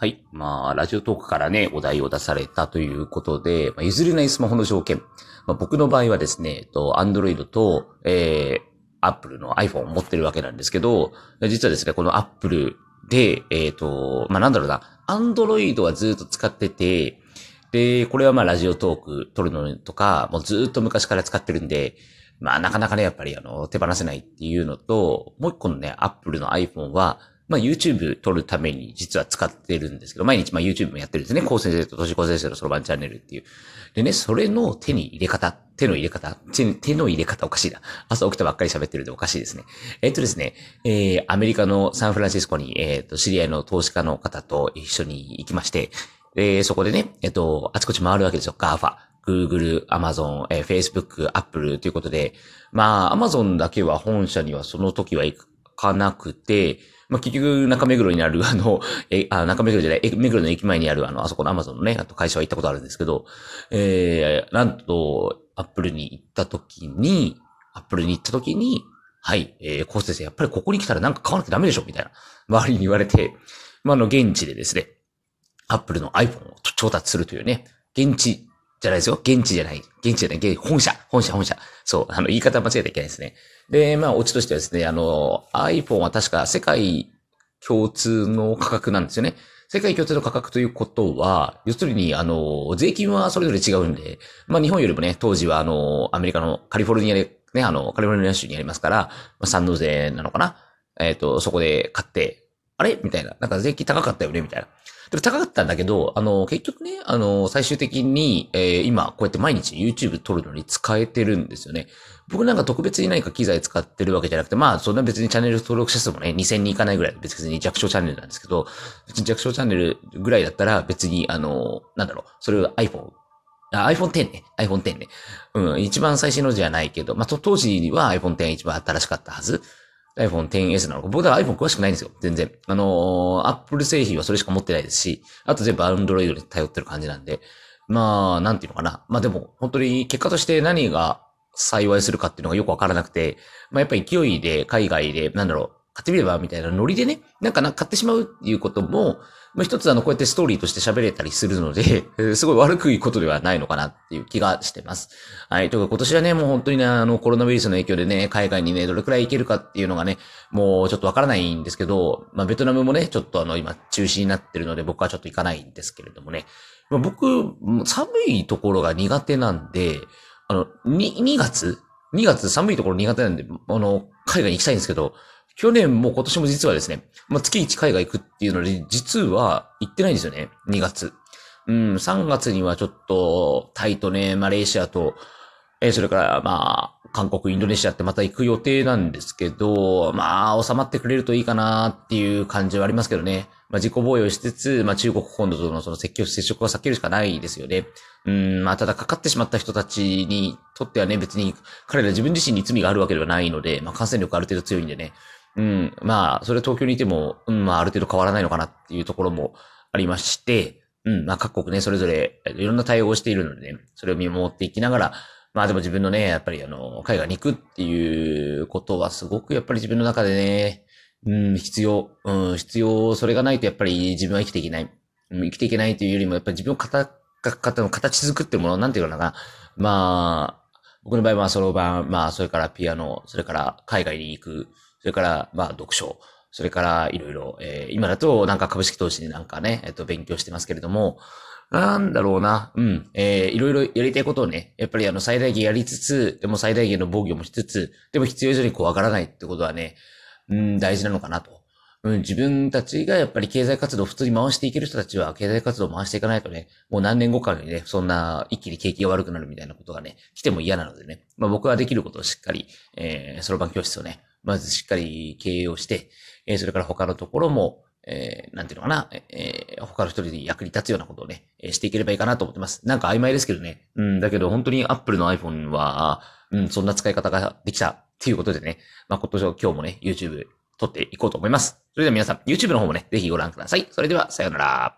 はい。まあ、ラジオトークからね、お題を出されたということで、まあ、譲れないスマホの条件。まあ、僕の場合はですね、えっと、Android と、えー、Apple の iPhone を持ってるわけなんですけど、実はですね、この Apple で、えっ、と、まあ、なんだろうな、Android はずっと使ってて、で、これはまあラジオトーク撮るのとか、もうずっと昔から使ってるんで、まあなかなかね、やっぱりあの、手放せないっていうのと、もう一個のね、Apple の iPhone は、まあ YouTube 撮るために実は使ってるんですけど、毎日まあ YouTube もやってるんですね。高先生と都市高先生のそろばんチャンネルっていう。でね、それの手に入れ方、手の入れ方、手手の入れ方おかしいな。朝起きたばっかり喋ってるんでおかしいですね。えっとですね、えー、アメリカのサンフランシスコに、えっ、と、知り合いの投資家の方と一緒に行きまして、えー、そこでね、えっと、あちこち回るわけですよ。GAFA。Google、Amazon、えー、Facebook、Apple ということで、まあ、Amazon だけは本社にはその時は行かなくて、まあ、結局、中目黒にある、あの、え、あ、中目黒じゃない、え、目黒の駅前にある、あの、あそこのアマゾンのね、あと会社は行ったことあるんですけど、えー、なんと、アップルに行った時に、アップルに行った時に、はい、えー、コース先生、やっぱりここに来たらなんか買わなきゃダメでしょみたいな、周りに言われて、まあ、あの、現地でですね、アップルの iPhone を調達するというね、現地じゃないですよ。現地じゃない。現地じゃない。本社。本社、本社。そう。あの、言い方間違えていけないですね。で、まあ、オチとしてはですね、あの、iPhone は確か世界共通の価格なんですよね。世界共通の価格ということは、要するに、あの、税金はそれぞれ違うんで、まあ、日本よりもね、当時は、あの、アメリカのカリフォルニアで、ね、あの、カリフォルニア州にありますから、まあ、三納税なのかなえっ、ー、と、そこで買って、あれ？みたいな。なんか税金高かったよね？みたいな。でも高かったんだけど、あの、結局ね、あの、最終的に、えー、今、こうやって毎日 YouTube 撮るのに使えてるんですよね。僕なんか特別に何か機材使ってるわけじゃなくて、まあ、そんな別にチャンネル登録者数もね、2000人いかないぐらい、別に弱小チャンネルなんですけど、別に弱小チャンネルぐらいだったら、別に、あの、なんだろう、それを iPhone、iPhone X ね。iPhone X ね。うん、一番最新のじゃないけど、まあ、当時には iPhone X 一番新しかったはず。iPhone XS なのか。僕は iPhone 詳しくないんですよ。全然。あのー、Apple 製品はそれしか持ってないですし、あと全部 Android に頼ってる感じなんで。まあ、なんていうのかな。まあでも、本当に結果として何が幸いするかっていうのがよくわからなくて、まあやっぱり勢いで海外で、なんだろう、買ってみればみたいなノリでね、なんかな買ってしまうっていうことも、まあ、一つあの、こうやってストーリーとして喋れたりするので、すごい悪くいことではないのかなっていう気がしてます。はい。というか今年はね、もう本当にね、あの、コロナウイルスの影響でね、海外にね、どれくらい行けるかっていうのがね、もうちょっとわからないんですけど、まあ、ベトナムもね、ちょっとあの、今、中止になってるので、僕はちょっと行かないんですけれどもね。まあ、僕、寒いところが苦手なんで、あの、2, 2月 ?2 月寒いところ苦手なんで、あの、海外に行きたいんですけど、去年も今年も実はですね、まあ、月1海外行くっていうので、実は行ってないんですよね。2月。うん、3月にはちょっと、タイとね、マレーシアと、えー、それから、まあ、韓国、インドネシアってまた行く予定なんですけど、まあ、収まってくれるといいかなっていう感じはありますけどね。まあ、自己防衛をしつつ、まあ、中国本土とのその接触、接触は避けるしかないですよね。うん、まあ、ただかかってしまった人たちにとってはね、別に彼ら自分自身に罪があるわけではないので、まあ、感染力ある程度強いんでね。うん、まあ、それ東京にいても、うん、まあ、ある程度変わらないのかなっていうところもありまして、うん、まあ、各国ね、それぞれいろんな対応をしているのでね、それを見守っていきながら、まあでも自分のね、やっぱりあの、海外に行くっていうことはすごくやっぱり自分の中でね、うん、必要、うん、必要、それがないとやっぱり自分は生きていけない。うん、生きていけないというよりも、やっぱり自分を形、形の形作ってるもの、なんていうのかな。まあ、僕の場合はそろばん、まあ、それからピアノ、それから海外に行く、それから、まあ、読書、それからいろいろ、えー、今だとなんか株式投資でなんかね、えっと、勉強してますけれども、なんだろうな、うん、えー、いろいろやりたいことをね、やっぱりあの、最大限やりつつ、でも最大限の防御もしつつ、でも必要以上にこうわからないってことはね、うん、大事なのかなと。うん、自分たちがやっぱり経済活動を普通に回していける人たちは経済活動を回していかないとね、もう何年後かにね、そんな一気に景気が悪くなるみたいなことがね、来ても嫌なのでね、まあ僕はできることをしっかり、えー、そろばん教室をね、まずしっかり経営をして、えー、それから他のところも、えー、なんていうのかな、えー、他の人に役に立つようなことをね、えー、していければいいかなと思ってます。なんか曖昧ですけどね。うん、だけど本当に Apple の iPhone は、うん、そんな使い方ができたっていうことでね、まあ今年は今日もね、YouTube 撮っていこうと思います。それでは皆さん、YouTube の方もね、ぜひご覧ください。それでは、さようなら。